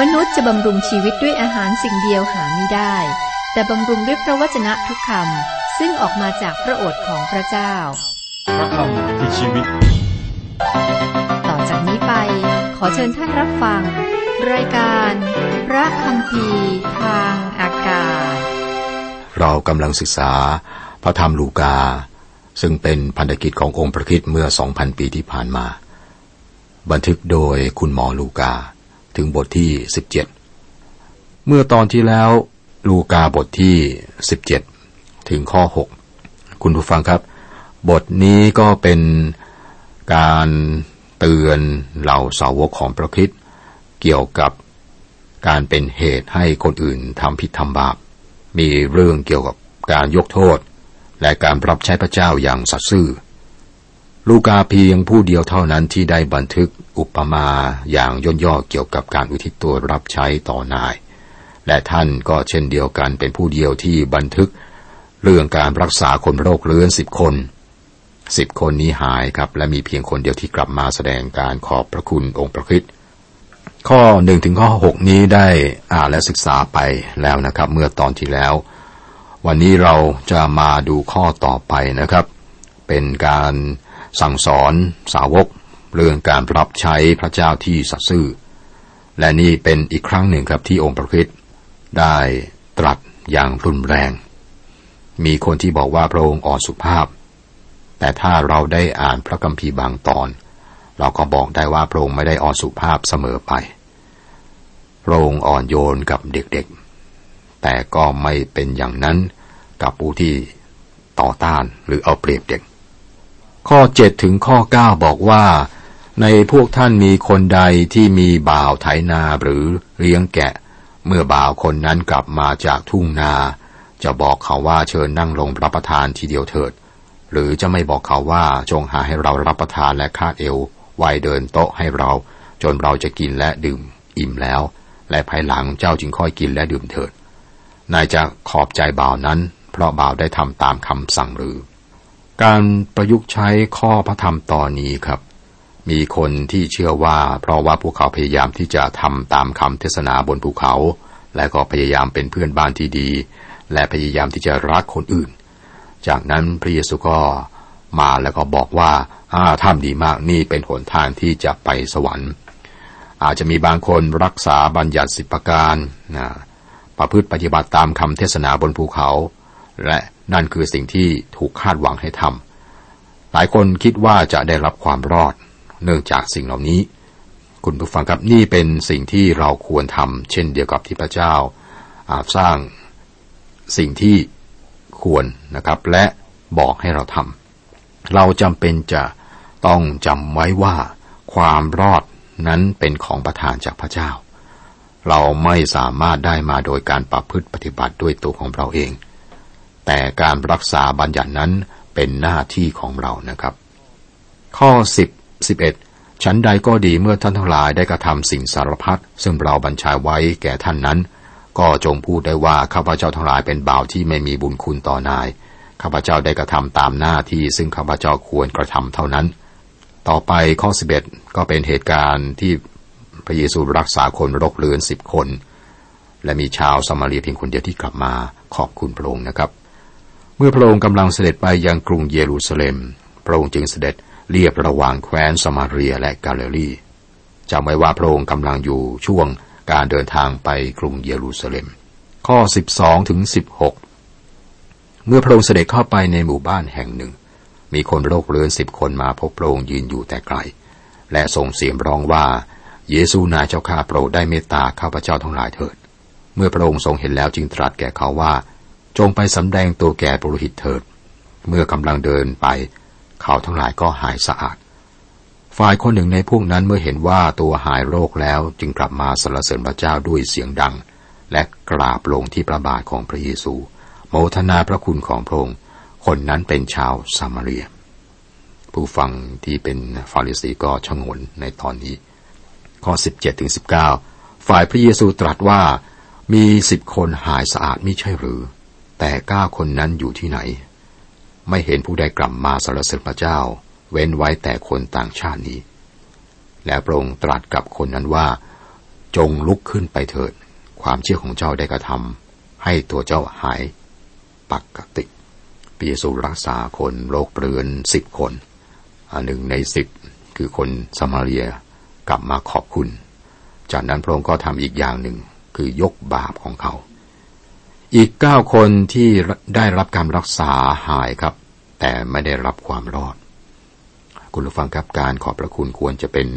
มนุษย์จะบำรุงชีวิตด้วยอาหารสิ่งเดียวหาไม่ได้ แต่บำรุงด้วยพระวจนะทุกคำซึ่งออกมาจากพระโอษฐ์ของพระเจ้า พระคำคือชีวิต ต่อจากนี้ไป ขอเชิญท่านรับฟัง รายการ พระคำพีทางอากาศ เรากำลังศึกษา พระธรรมลูกา ซึ่งเป็นพันธกิจขององค์พระคริสต์เมื่อ 2,000 ปีที่ผ่านมา บันทึกโดยคุณหมอลูกา ถึงบทที่ 17 เมื่อตอนที่แล้วลูกาบทที่ 17 ถึงข้อ 6 คุณผู้ฟังครับ บทนี้ก็เป็นการเตือนเหล่าสาวกของพระคริสต์เกี่ยวกับการเป็นเหตุให้คนอื่นทำผิดทำบาป มีเรื่องเกี่ยวกับการยกโทษ และการรับใช้พระเจ้าอย่างสัตย์ซื่อ ลูกาเพียงผู้เดียวเท่านั้นที่ได้บันทึกอุปมาอย่างย่นย่อเกี่ยวกับการอุทิศตัวรับใช้ต่อนาย และท่านก็เช่นเดียวกันเป็นผู้เดียวที่บันทึก เรื่องการรักษาคนโรคเรื้อนสิบคนสิบคนนี้หายครับ และมีเพียงคนเดียวที่กลับมาแสดงการขอบพระคุณองค์พระคริสต์ข้อหนึ่งถึงข้อหกนี้ได้อ่านและศึกษาไปแล้วนะครับ เมื่อตอนที่แล้ว วันนี้เราจะมาดูข้อต่อไปนะครับ เป็นการ สั่งสอนสาวก เรื่องการรับใช้พระเจ้าที่สัตย์ซื่อ และนี่เป็นอีกครั้งหนึ่งครับที่องค์พระคริสต์ได้ตรัสอย่างรุนแรง มีคนที่บอกว่าพระองค์อ่อนสุภาพ แต่ถ้าเราได้อ่านพระคัมภีร์บางตอน เราก็บอกได้ว่าพระองค์ไม่ได้อ่อนสุภาพเสมอไป พระองค์อ่อนโยนกับเด็กๆ แต่ก็ไม่เป็นอย่างนั้นกับผู้ที่ต่อต้านหรือเอาเปรียบเด็ก ข้อเจ็ดถึงข้อเก้าบอกว่า ในพวกท่านมีคนใดที่มีบ่าวไถนาหรือเลี้ยงแกะ เมื่อบ่าวคนนั้นกลับมาจากทุ่งนา จะบอกเขาว่าเชิญนั่งลงรับประทานทีเดียวเถิด หรือจะไม่บอกเขาว่าจงหาให้เรารับประทานและคาดเอวไว้เดินโต๊ะให้เรา จนเราจะกินและดื่ม อิ่มแล้ว และภายหลังเจ้าจึงค่อยกินและดื่มเถิดนายจะขอบใจบ่าวนั้น เพราะบ่าวได้ทำตามคำสั่งหรือ การประยุกต์ใช้ข้อพระธรรมตอนนี้ครับ มีคนที่เชื่อว่า เพราะว่าพวกเขาพยายามที่จะทำตามคำเทศนาบนภูเขา และก็พยายามเป็นเพื่อนบ้านที่ดี และพยายามที่จะรักคนอื่น จากนั้นพระเยซูก็มาแล้วก็บอกว่าอาทำดีมากนี่เป็นหนทางที่จะไปสวรรค์ อาจจะมีบางคนรักษาบัญญัติสิบประการนะประพฤติปฏิบัติตามคำเทศนาบนภูเขา และนั่นคือสิ่งที่ถูกคาดหวังให้ทำหลายคนคิดว่าจะได้รับความรอด เนื่องจากสิ่งเหล่านี้ คุณผู้ฟังครับนี่เป็นสิ่งที่เราควรทำเช่นเดียวกับที่พระเจ้าอาสร้างสิ่งที่ควรนะครับ และบอกให้เราทำเราจำเป็นจะต้องจำไว้ว่าความรอดนั้นเป็นของประทานจากพระเจ้า เราไม่สามารถได้มาโดยการประพฤติปฏิบัติด้วยตัวของเราเอง แต่การรักษาบัญญัตินั้นเป็นหน้าที่ของเรานะครับ ข้อ 10 11ฉันใดก็ดีเมื่อท่านทั้งหลายได้กระทำสิ่งสารพัดซึ่งเราบัญชาไว้แก่ท่านนั้น ก็จงพูดได้ว่าข้าพเจ้าทั้งหลายเป็นบ่าวที่ไม่มีบุญคุณต่อนายข้าพเจ้าได้กระทำตามหน้าที่ซึ่งข้าพเจ้าควรกระทำเท่านั้น ต่อไปข้อ 11 ก็เป็นเหตุการณ์ที่พระเยซูรักษาคนโรคเรื้อนสิบคน และมีชาวสมารีเพียงคนเดียวที่กลับมาขอบคุณพระองค์นะครับ เมื่อพระองค์กำลังเสด็จไปยังกรุงเยรูซาเล็ม พระองค์จึงเสด็จเลียบระหว่างแคว้นสมาเรียและกาเลลีจำไว้ว่าพระองค์กำลังอยู่ช่วงการเดินทางไปกรุงเยรูซาเล็ม ข้อ 12ถึง16 เมื่อพระองค์เสด็จเข้าไปในหมู่บ้านแห่งหนึ่ง มีคนโรคเรื้อนสิบคนมาพบพระองค์ยืนอยู่แต่ไกล และส่งเสียงร้องว่า เยซูนายเจ้าข้าโปรดได้เมตตาข้าพเจ้าทั้งหลายเถิด เมื่อพระองค์ทรงเห็นแล้วจึงตรัสแก่เขาว่า จงไปสำแดงตัวแก่ปุโรหิตเถิด เมื่อกำลังเดินไป เขาทั้งหลายก็หายสะอาด ฝ่ายคนหนึ่งในพวกนั้นเมื่อเห็นว่าตัวหายโรคแล้วจึงกลับมาสรรเสริญพระเจ้าด้วยเสียงดัง และกราบลงที่พระบาทของพระเยซู โมทนาพระคุณของพระองค์คนนั้นเป็นชาวซามาเรีย ผู้ฟังที่เป็นฟาริสีก็ชงนในตอนนี้ ข้อ 17ถึง19 ฝ่ายพระเยซูตรัสว่ามีสิบคนหายสะอาดไม่ใช่หรือ แต่เก้าคนนั้นอยู่ที่ไหน ไม่เห็นผู้ใดกลับมาสรรเสริญพระเจ้า เว้นไว้แต่คนต่างชาตินี้ และพระองค์ตรัสกับคนนั้นว่า จงลุกขึ้นไปเถิด ความเชื่อของเจ้าได้กระทำให้ตัวเจ้าหายปกติปีเยซูรักษาคนโรคเปลือนสิบคนหนึ่งในสิบคือคนสมาเรียกลับมาขอบคุณ จากนั้นพระองค์ก็ทำอีกอย่างหนึ่งคือยกบาปของเขา อีกเก้าคนที่ได้รับการรักษาหายครับ แต่ไม่ได้รับความรอด คุณผู้ฟังครับการขอบพระคุณควรจะเป็น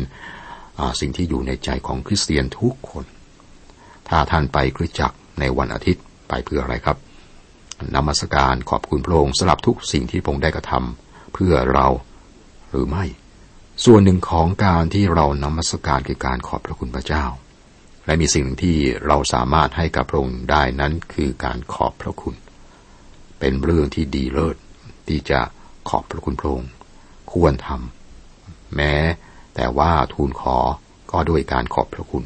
สิ่งที่อยู่ในใจของคริสเตียนทุกคน ถ้าท่านไปคริสตจักรในวันอาทิตย์ไปเพื่ออะไรครับนมัสการขอบคุณพระองค์สำหรับทุกสิ่งที่พระองค์ได้กระทำเพื่อเราหรือไม่ ส่วนหนึ่งของการที่เรานมัสการคือการขอบพระคุณพระเจ้า และมีสิ่งที่เราสามารถให้กับพระองค์ได้นั้นคือการขอบพระคุณ เป็นเรื่องที่ดีเลิศที่จะขอบพระคุณพระองค์ควรทำแม้ แต่ว่าทูลขอก็ด้วยการขอบพระคุณ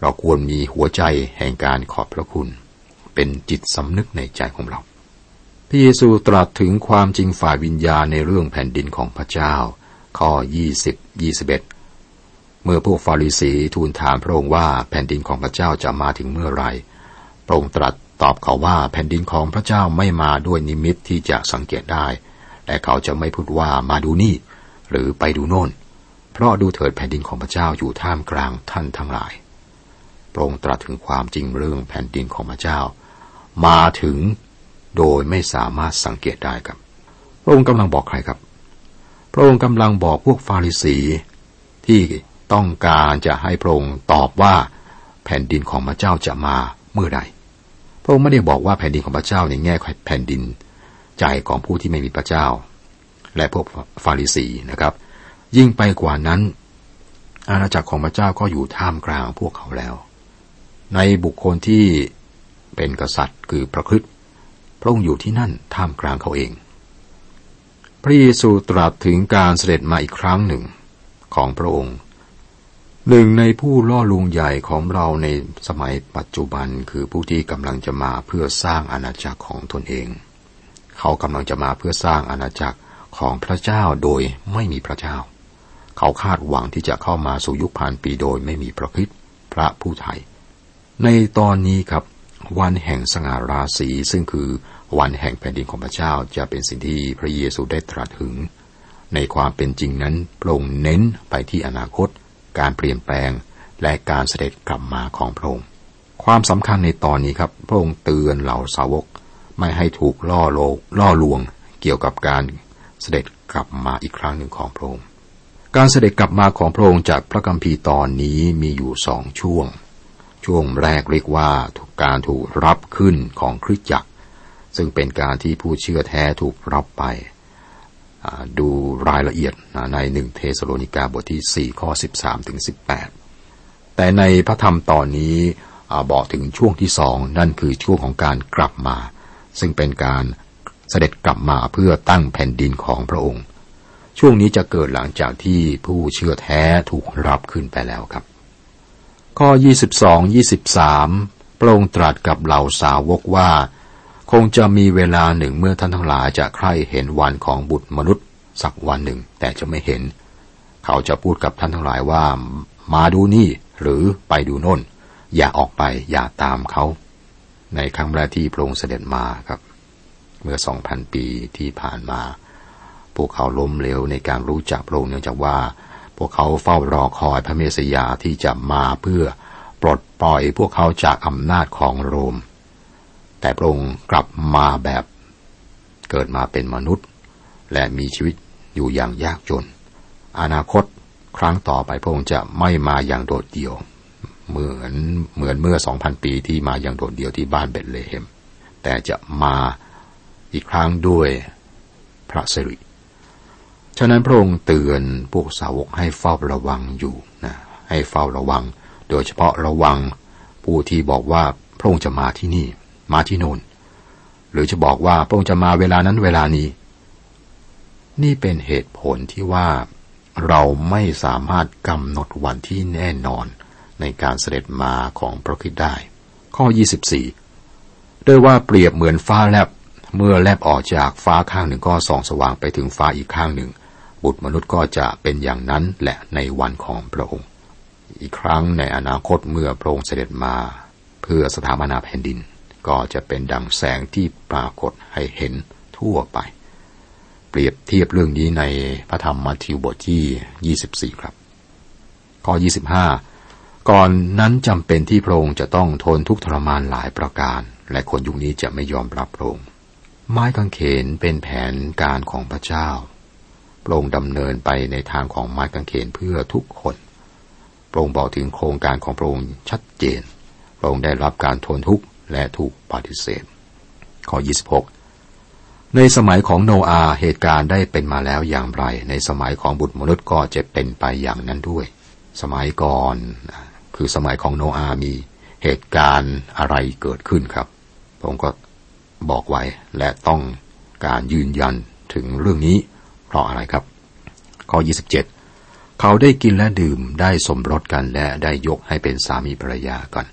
เราควรมีหัวใจแห่งการขอบพระคุณ เป็นจิตสำนึกในใจของเราพระเยซูตรัสถึงความจริงฝ่ายวิญญาณในเรื่องแผ่นดินของพระเจ้า ข้อ 20 21 เมื่อพวกฟาริสีทูลถามพระองค์ว่าแผ่นดินของพระเจ้าจะมาถึงเมื่อไรพระองค์ตรัสตอบเขาว่าแผ่นดินของพระเจ้าไม่มาด้วยนิมิตที่จะสังเกตได้ และเขาจะไม่พูดว่ามาดูนี่ หรือไปดูโน่น เพราะดูเถิดแผ่นดินของพระเจ้าอยู่ท่ามกลางท่านทั้งหลายพระองค์ตรัสถึงความจริงเรื่องแผ่นดินของพระเจ้า มาถึงโดยไม่สามารถสังเกตได้ครับ พระองค์กำลังบอกใครครับ พระองค์กำลังบอกพวกฟาริสีที่ ต้องการจะให้พระองค์ตอบว่าแผ่นดินของพระเจ้าจะมาเมื่อใดพระองค์ไม่ได้บอกว่าแผ่นดินของพระเจ้าในแง่แผ่นดินใจของผู้ที่ไม่มีพระเจ้า และพวกฟาริสีนะครับ ยิ่งไปกว่านั้น อาณาจักรของพระเจ้าก็อยู่ท่ามกลางพวกเขาแล้ว ในบุคคลที่เป็นกษัตริย์คือพระคริสต์พระองค์อยู่ที่นั่นท่ามกลางเขาเอง พระเยซูตรัสถึงการเสด็จมาอีกครั้งหนึ่งของพระองค์ หนึ่งในผู้ล่อลวงใหญ่ของเราในสมัยปัจจุบันคือผู้ที่กำลังจะมาเพื่อสร้างอาณาจักรของตนเอง เขากำลังจะมาเพื่อสร้างอาณาจักรของพระเจ้าโดยไม่มีพระเจ้า เขาคาดหวังที่จะเข้ามาสู่ยุคพันปีโดยไม่มีพระคิดพระผู้ไทย ในตอนนี้ครับวันแห่งสง่าราศีซึ่งคือวันแห่งแผ่นดินของพระเจ้าจะเป็นสิ่งที่พระเยซูได้ตรัสถึง ในความเป็นจริงนั้นพระองค์เน้นไปที่อนาคต การเปลี่ยนแปลงและการเสด็จกลับมาของพระองค์ ความสำคัญในตอนนี้ครับ พระองค์เตือนเหล่าสาวก ไม่ให้ถูกล่อโลกล่อลวงเกี่ยวกับการเสด็จกลับมาอีกครั้งหนึ่งของพระองค์ การเสด็จกลับมาของพระองค์จากพระกัมภีร์ตอนนี้มีอยู่สองช่วง ช่วงแรกเรียกว่าถูกการถูกรับขึ้นของคริสตจักร ซึ่งเป็นการที่ผู้เชื่อแท้ถูกรับไป ดูรายละเอียดในหนึ่งเทสโลนิกาบทที่ 4 ข้อ 13 ถึง 18 แต่ในพระธรรมตอนนี้บอกถึงช่วงที่สองนั่นคือช่วงของการกลับมา ซึ่งเป็นการเสด็จกลับมาเพื่อตั้งแผ่นดินของพระองค์ ช่วงนี้จะเกิดหลังจากที่ผู้เชื่อแท้ถูกรับขึ้นไปแล้วครับ ข้อ 22 23 พระองค์ตรัสกับเหล่าสาวกว่า คงจะมีเวลาหนึ่งเมื่อท่านทั้งหลายจะใคร่เห็นวันของบุตรมนุษย์สักวันหนึ่ง แต่จะไม่เห็น เขาจะพูดกับท่านทั้งหลายว่า มาดูนี่หรือไปดูโน่น อย่าออกไปอย่าตามเขา ในครั้งแรกที่พระองค์เสด็จมาครับ เมื่อสองพันปีที่ผ่านมาพวกเขาล้มเหลวในการรู้จักพระองค์เนื่องจากว่า พวกเขาเฝ้ารอคอยพระเมสยาที่จะมาเพื่อปลดปล่อยพวกเขาจากอำนาจของโรม แต่พระองค์กลับมาแบบเกิดมาเป็นมนุษย์ และมีชีวิตอยู่อย่างยากจน อนาคตครั้งต่อไปพระองค์จะไม่มาอย่างโดดเดี่ยว เหมือนเหมือนเมื่อสองพันปีที่มาอย่างโดดเดี่ยวที่บ้านเบตเลเฮมแต่จะมาอีกครั้งด้วยพระสิริฉะนั้นพระองค์เตือนพวกสาวกให้เฝ้าระวังอยู่นะให้เฝ้าระวัง โดยเฉพาะระวังผู้ที่บอกว่าพระองค์จะมาที่นี่ มาที่โน่นหรือจะบอกว่าพระองค์จะมาเวลานั้นเวลานี้ นี่เป็นเหตุผลที่ว่าเราไม่สามารถกำหนดวันที่แน่นอนในการเสด็จมาของพระคิดได้ ข้อ 24 ด้วยว่าเปรียบเหมือนฟ้าแลบ เมื่อแลบออกจากฟ้าข้างหนึ่งก็ส่องสว่างไปถึงฟ้าอีกข้างหนึ่ง บุตรมนุษย์ก็จะเป็นอย่างนั้นแหละในวันของพระองค์ อีกครั้งในอนาคตเมื่อพระองค์เสด็จมา เพื่อสถาปนาแผ่นดิน ก็จะเป็นดังแสงที่ปรากฏให้เห็นทั่วไป เปรียบเทียบเรื่องนี้ในพระธรรมมัทธิวบทที่ 24 ครับข้อ 25 ก่อนนั้นจำเป็นที่พระองค์จะต้องทนทุกทรมานหลายประการ และคนยุคนี้จะไม่ยอมรับพระองค์ไม้กางเขนเป็นแผนการของพระเจ้าพระองค์ดำเนินไปในทางของไม้กางเขนเพื่อทุกคนพระองค์บอกถึงโครงการของพระองค์ชัดเจนพระองค์ได้รับการทนทุกข์ และถูกปฏิเสธ ข้อ 26 ในสมัยของโนอาเหตุการณ์ได้เป็นมาแล้วอย่างไร ในสมัยของบุตรมนุษย์ก็จะเป็นไปอย่างนั้นด้วย สมัยก่อนคือสมัยของโนอามีเหตุการณ์อะไรเกิดขึ้นครับพระองค์ก็บอกไว้และต้องการยืนยันถึงเรื่องนี้เพราะอะไรครับ ข้อ 27 เขาได้กินและดื่มได้สมรสกันและได้ยกให้เป็นสามีภรรยากัน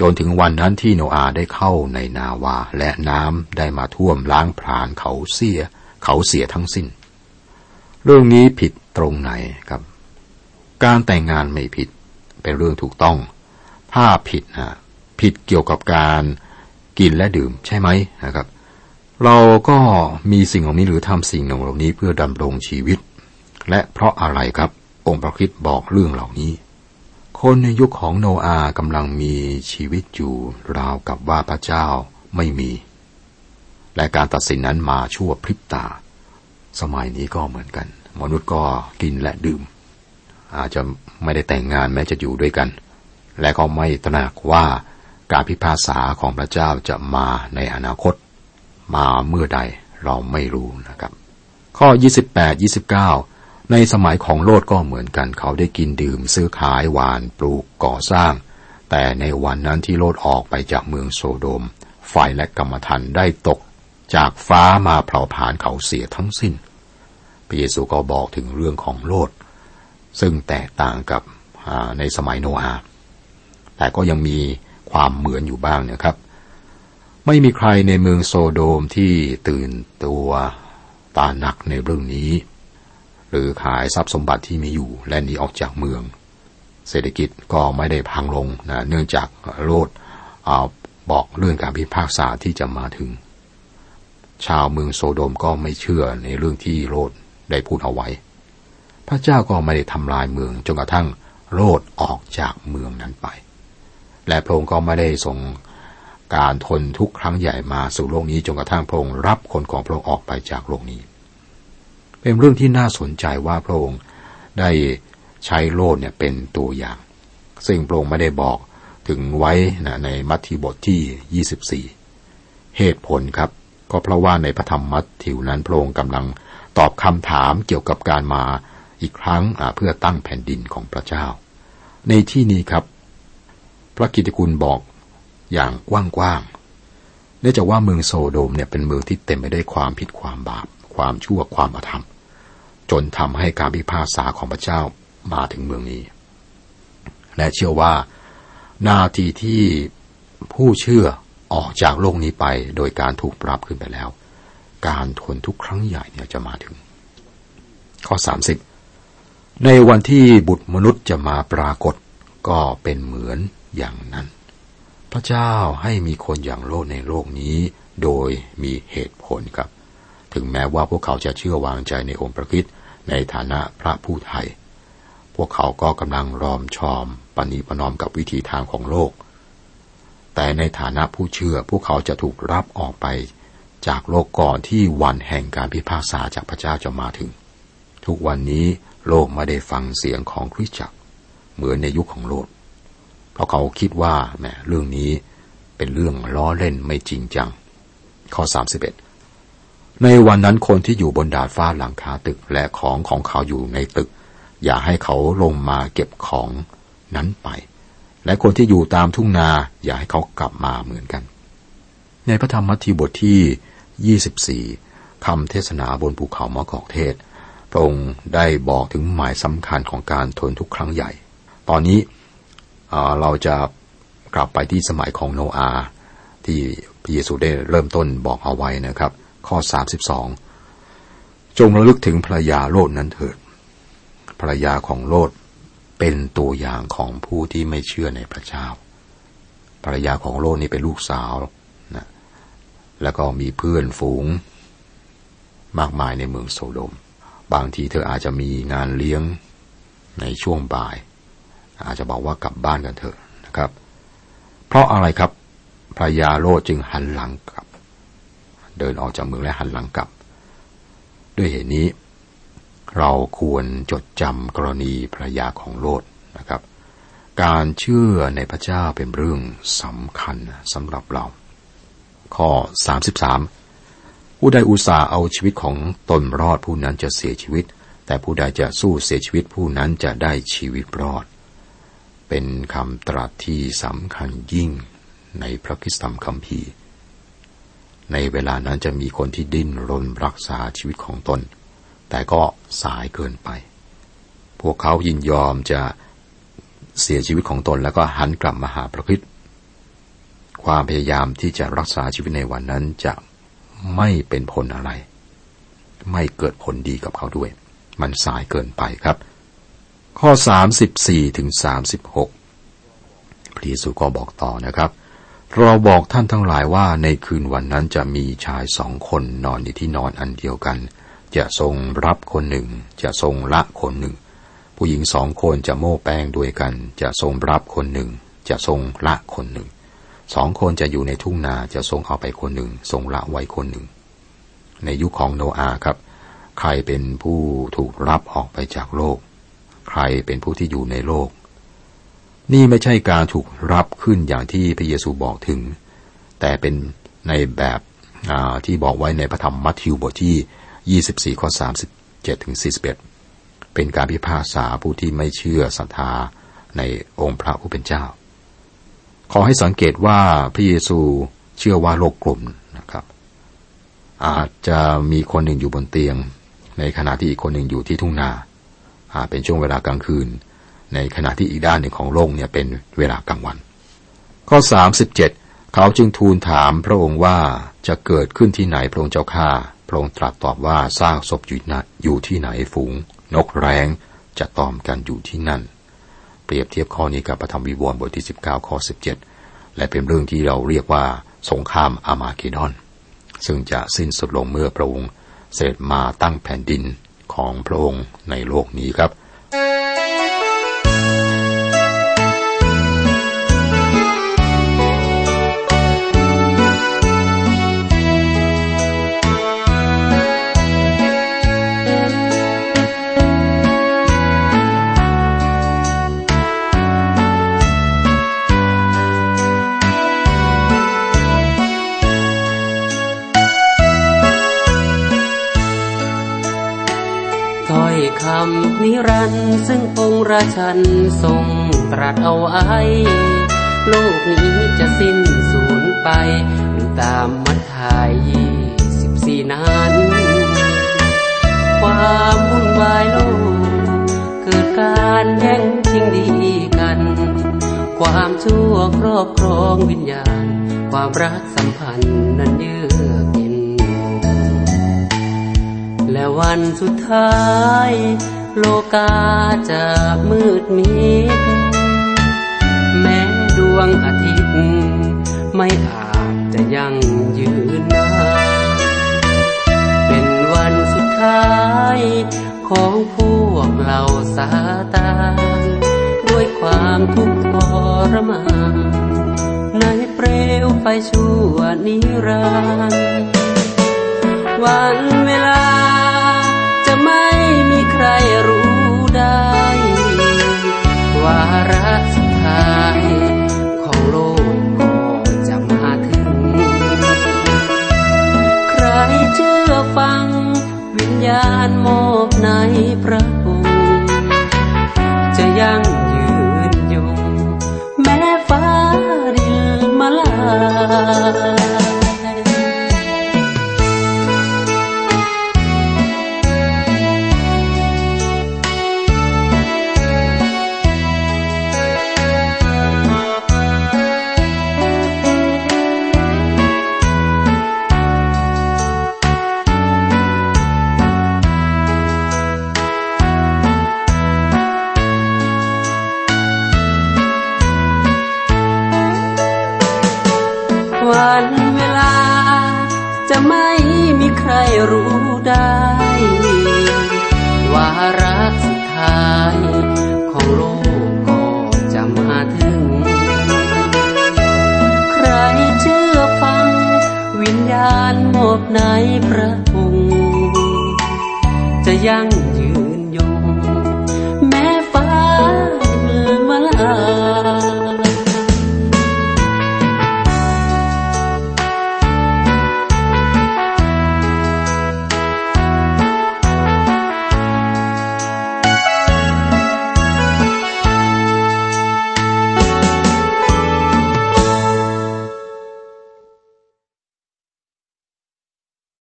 จนถึงวันนั้นที่โนอาได้เข้าในนาวาและน้ำได้มาท่วมล้างผลาญเขาเสีย เขาเสียทั้งสิ้น เรื่องนี้ผิดตรงไหนครับ การแต่งงานไม่ผิด เป็นเรื่องถูกต้อง ถ้าผิดนะผิดเกี่ยวกับการกินและดื่มใช่ไหมนะครับ เราก็มีสิ่งเหล่านี้หรือทำสิ่งเหล่านี้เพื่อดำรงชีวิต และเพราะอะไรครับ องค์พระคิดบอกเรื่องเหล่านี้ คนในยุคของโนอากำลังมีชีวิตอยู่ราวกับว่าพระเจ้าไม่มี และการตัดสินนั้นมาชั่วพริบตา สมัยนี้ก็เหมือนกัน มนุษย์ก็กินและดื่ม อาจจะไม่ได้แต่งงานแม้จะอยู่ด้วยกัน และก็ไม่ตระหนักว่าการพิพากษาของพระเจ้าจะมาในอนาคต มาเมื่อใดเราไม่รู้นะครับ ข้อ 28 29 ในสมัยของโลดก็เหมือนกันเขาได้กินดื่มซื้อขายหวานปลูกก่อสร้าง แต่ในวันนั้นที่โลดออกไปจากเมืองโซโดม ไฟและกรรมฐานได้ตก จากฟ้ามาเผาผลาญเขาเสียทั้งสิ้นพระเยซูก็บอกถึงเรื่องของโลด ซึ่งแตกต่างกับในสมัยโนอาแต่ก็ยังมีความเหมือนอยู่บ้างนะครับ ไม่มีใครในเมืองโซโดมที่ตื่นตัวตาหนักในเรื่องนี้ หรือขายทรัพย์สมบัติที่มีอยู่และหนีออกจากเมือง เศรษฐกิจก็ไม่ได้พังลงนะเนื่องจากโลดเอาบอกเรื่องการพิพากษาที่จะมาถึง ชาวเมืองโซโดมก็ไม่เชื่อในเรื่องที่โลดได้พูดเอาไว้ พระเจ้าก็ไม่ได้ทำลายเมืองจนกระทั่งโลดออกจากเมืองนั้นไป และพระองค์ก็ไม่ได้ส่งการทนทุกครั้งใหญ่มาสู่โลกนี้จนกระทั่งพระองค์รับคนของพระองค์ออกไปจากโลกนี้ เป็นเรื่องที่น่าสนใจว่าพระองค์ได้ใช้โลดเนี่ยเป็นตัวอย่าง ซึ่งพระองค์ไม่ได้บอกถึงไว้นะในมัทธิบทที่ 24 เหตุผลครับ ก็เพราะว่าในพระธรรมมัทธิวนั้นพระองค์กำลังตอบคำถามเกี่ยวกับการมาอีกครั้งเพื่อตั้งแผ่นดินของพระเจ้า ในที่นี้ครับ พระกิติคุณบอกอย่างกว้างๆเนื่องจากว่าเมืองโซโดมเนี่ยเป็นเมืองที่เต็มไปด้วยความผิดความบาป ความชั่วความอธรรม จนทำให้การพิพากษาของพระเจ้ามาถึงเมืองนี้ และเชื่อว่านาทีที่ผู้เชื่อออกจากโลกนี้ไปโดยการถูกปรับขึ้นไปแล้ว การทนทุกครั้งใหญ่เนี่ยจะมาถึง ข้อ 30 ในวันที่บุตรมนุษย์จะมาปรากฏก็เป็นเหมือนอย่างนั้น พระเจ้าให้มีคนอย่างโลกในโลกนี้โดยมีเหตุผลครับ ถึงแม้ว่าพวกเขาจะเชื่อวางใจในองค์พระคิด ในฐานะพระผู้ไทย พวกเขาก็กำลังรอมชอมปณีปนอมกับวิธีทางของโลก แต่ในฐานะผู้เชื่อพวกเขาจะถูกรับออกไปจากโลกก่อนที่วันแห่งการพิพากษาจากพระเจ้าจะมาถึง ทุกวันนี้โลกไม่ได้ฟังเสียงของคริสตจักร เหมือนในยุคของโลด เพราะเขาคิดว่าแหมเรื่องนี้เป็นเรื่องล้อเล่นไม่จริงจัง ข้อ 31 ในวันนั้นคนที่อยู่บนดาดฟ้าหลังคาตึกและของของเขาอยู่ในตึก อย่าให้เขาลงมาเก็บของนั้นไป และคนที่อยู่ตามทุ่งนา อย่าให้เขากลับมาเหมือนกัน ในพระธรรมมัทธิวบทที่ 24 คำเทศนาบนภูเขามะกอกเทศ พระองค์ได้บอกถึงหมายสำคัญของการทนทุกครั้งใหญ่ ตอนนี้เราจะกลับไปที่สมัยของโนอาที่พระเยซูได้เริ่มต้นบอกเอาไว้นะครับ ข้อ 32 จงระลึกถึงภรรยาโลดนั้นเถิดภรรยาของโลดเป็นตัวอย่างของผู้ที่ไม่เชื่อในพระเจ้าภรรยาของโลดนี่เป็นลูกสาวนะแล้วก็มีเพื่อนฝูง มากมายในเมืองโซโดม บางทีเธออาจจะมีงานเลี้ยงในช่วงบ่าย อาจจะบอกว่ากลับบ้านกันเถอะนะครับ เพราะอะไรครับภรรยาโลดจึงหันหลังกลับ เดินออกจากเมืองและหันหลังกลับ ด้วยเหตุนี้ เราควรจดจำกรณีภรรยาของโลดนะครับ การเชื่อในพระเจ้าเป็นเรื่องสำคัญสำหรับเรา ข้อ 33 ผู้ใดอุตส่าห์เอาชีวิตของตนรอดผู้นั้นจะเสียชีวิต แต่ผู้ใดจะสู้เสียชีวิตผู้นั้นจะได้ชีวิตรอด เป็นคำตรัสที่สำคัญยิ่งในพระคิสธรรมคัมภีร์ ในเวลานั้นจะมีคนที่ดิ้นรนรักษาชีวิตของตน แต่ก็สายเกินไป พวกเขายินยอมจะเสียชีวิตของตนแล้วก็หันกลับมาหาพระคิดความพยายามที่จะรักษาชีวิตในวันนั้นจะไม่เป็นผลอะไร ไม่เกิดผลดีกับเขาด้วย มันสายเกินไปครับ ข้อ 34ถึง36พระเยซูก็บอกต่อนะครับ เราบอกท่านทั้งหลายว่าในคืนวันนั้นจะมีชายสองคนนอนในที่นอนอันเดียวกัน จะทรงรับคนหนึ่ง จะทรงละคนหนึ่ง ผู้หญิงสองคนจะโม้แป้งด้วยกัน จะทรงรับคนหนึ่ง จะทรงละคนหนึ่งสองคนจะอยู่ในทุ่งนาจะทรงเอาไปคนหนึ่ง ทรงละไว้คนหนึ่ง ในยุคของโนอาครับ ใครเป็นผู้ถูกรับออกไปจากโลก ใครเป็นผู้ที่อยู่ในโลก นี่ไม่ใช่การถูกรับขึ้นอย่างที่พระเยซูบอกถึง แต่เป็นในแบบที่บอกไว้ในพระธรรมมัทธิวบทที่ 24 ข้อ 37 ถึง 41 เป็นการพิพากษาผู้ที่ไม่เชื่อศรัทธาในองค์พระผู้เป็นเจ้า ขอให้สังเกตว่าพระเยซูเชื่อว่าโลกกลุ่มนะครับ อาจจะมีคนหนึ่งอยู่บนเตียง ในขณะที่อีกคนหนึ่งอยู่ที่ทุ่งนาอาจเป็นช่วงเวลากลางคืน ในขณะที่อีกด้านหนึ่งของโลกเนี่ยเป็นเวลากลางวัน ข้อ 37 เขาจึงทูลถามพระองค์ว่าจะเกิดขึ้นที่ไหนพระองค์เจ้าข้าพระองค์ตรัสตอบว่าสร้างศพอยู่นัอยู่ที่ไหนฝูง นกแร้งจะตอมกันอยู่ที่นั่น เปรียบเทียบข้อนี้กับพระธรรมวิวรณ์บทที่ 19 ข้อ 17 และเป็นเรื่องที่เราเรียกว่าสงครามอามาเกดอน ซึ่งจะสิ้นสุดลงเมื่อพระองค์เสด็จมาตั้งแผ่นดินของพระองค์ในโลกนี้ครับ รันซึ่งองค์ราชันทรงตรัสเอาไว้ โลกนี้จะสิ้นสูญไป หรือตามมัทธายสิบสี่นั้น ความวุ่นวายโลก เกิดการแย่งชิงดีกัน ความชั่วครอบครองวิญญาณ ความรักสัมพันธ์นั้นเยือกเย็นและวันสุดท้าย โลกาจะมืดมิด แม้ดวงอาทิตย์ ไม่อาจจะยังยืนนานเป็นวันสุดท้ายของพวกเราสาตานด้วยความทุกข์ทรมานในเปลวไฟชั่วนิรันดร์วันเวลาใค รรู้ได้ วาระสุดท้ายของโลกก็จะมาถึง ใครเชื่อฟัง วิญญาณมอบในพระองค์จะยังยืนยงแม้ฟ้าดินมาลา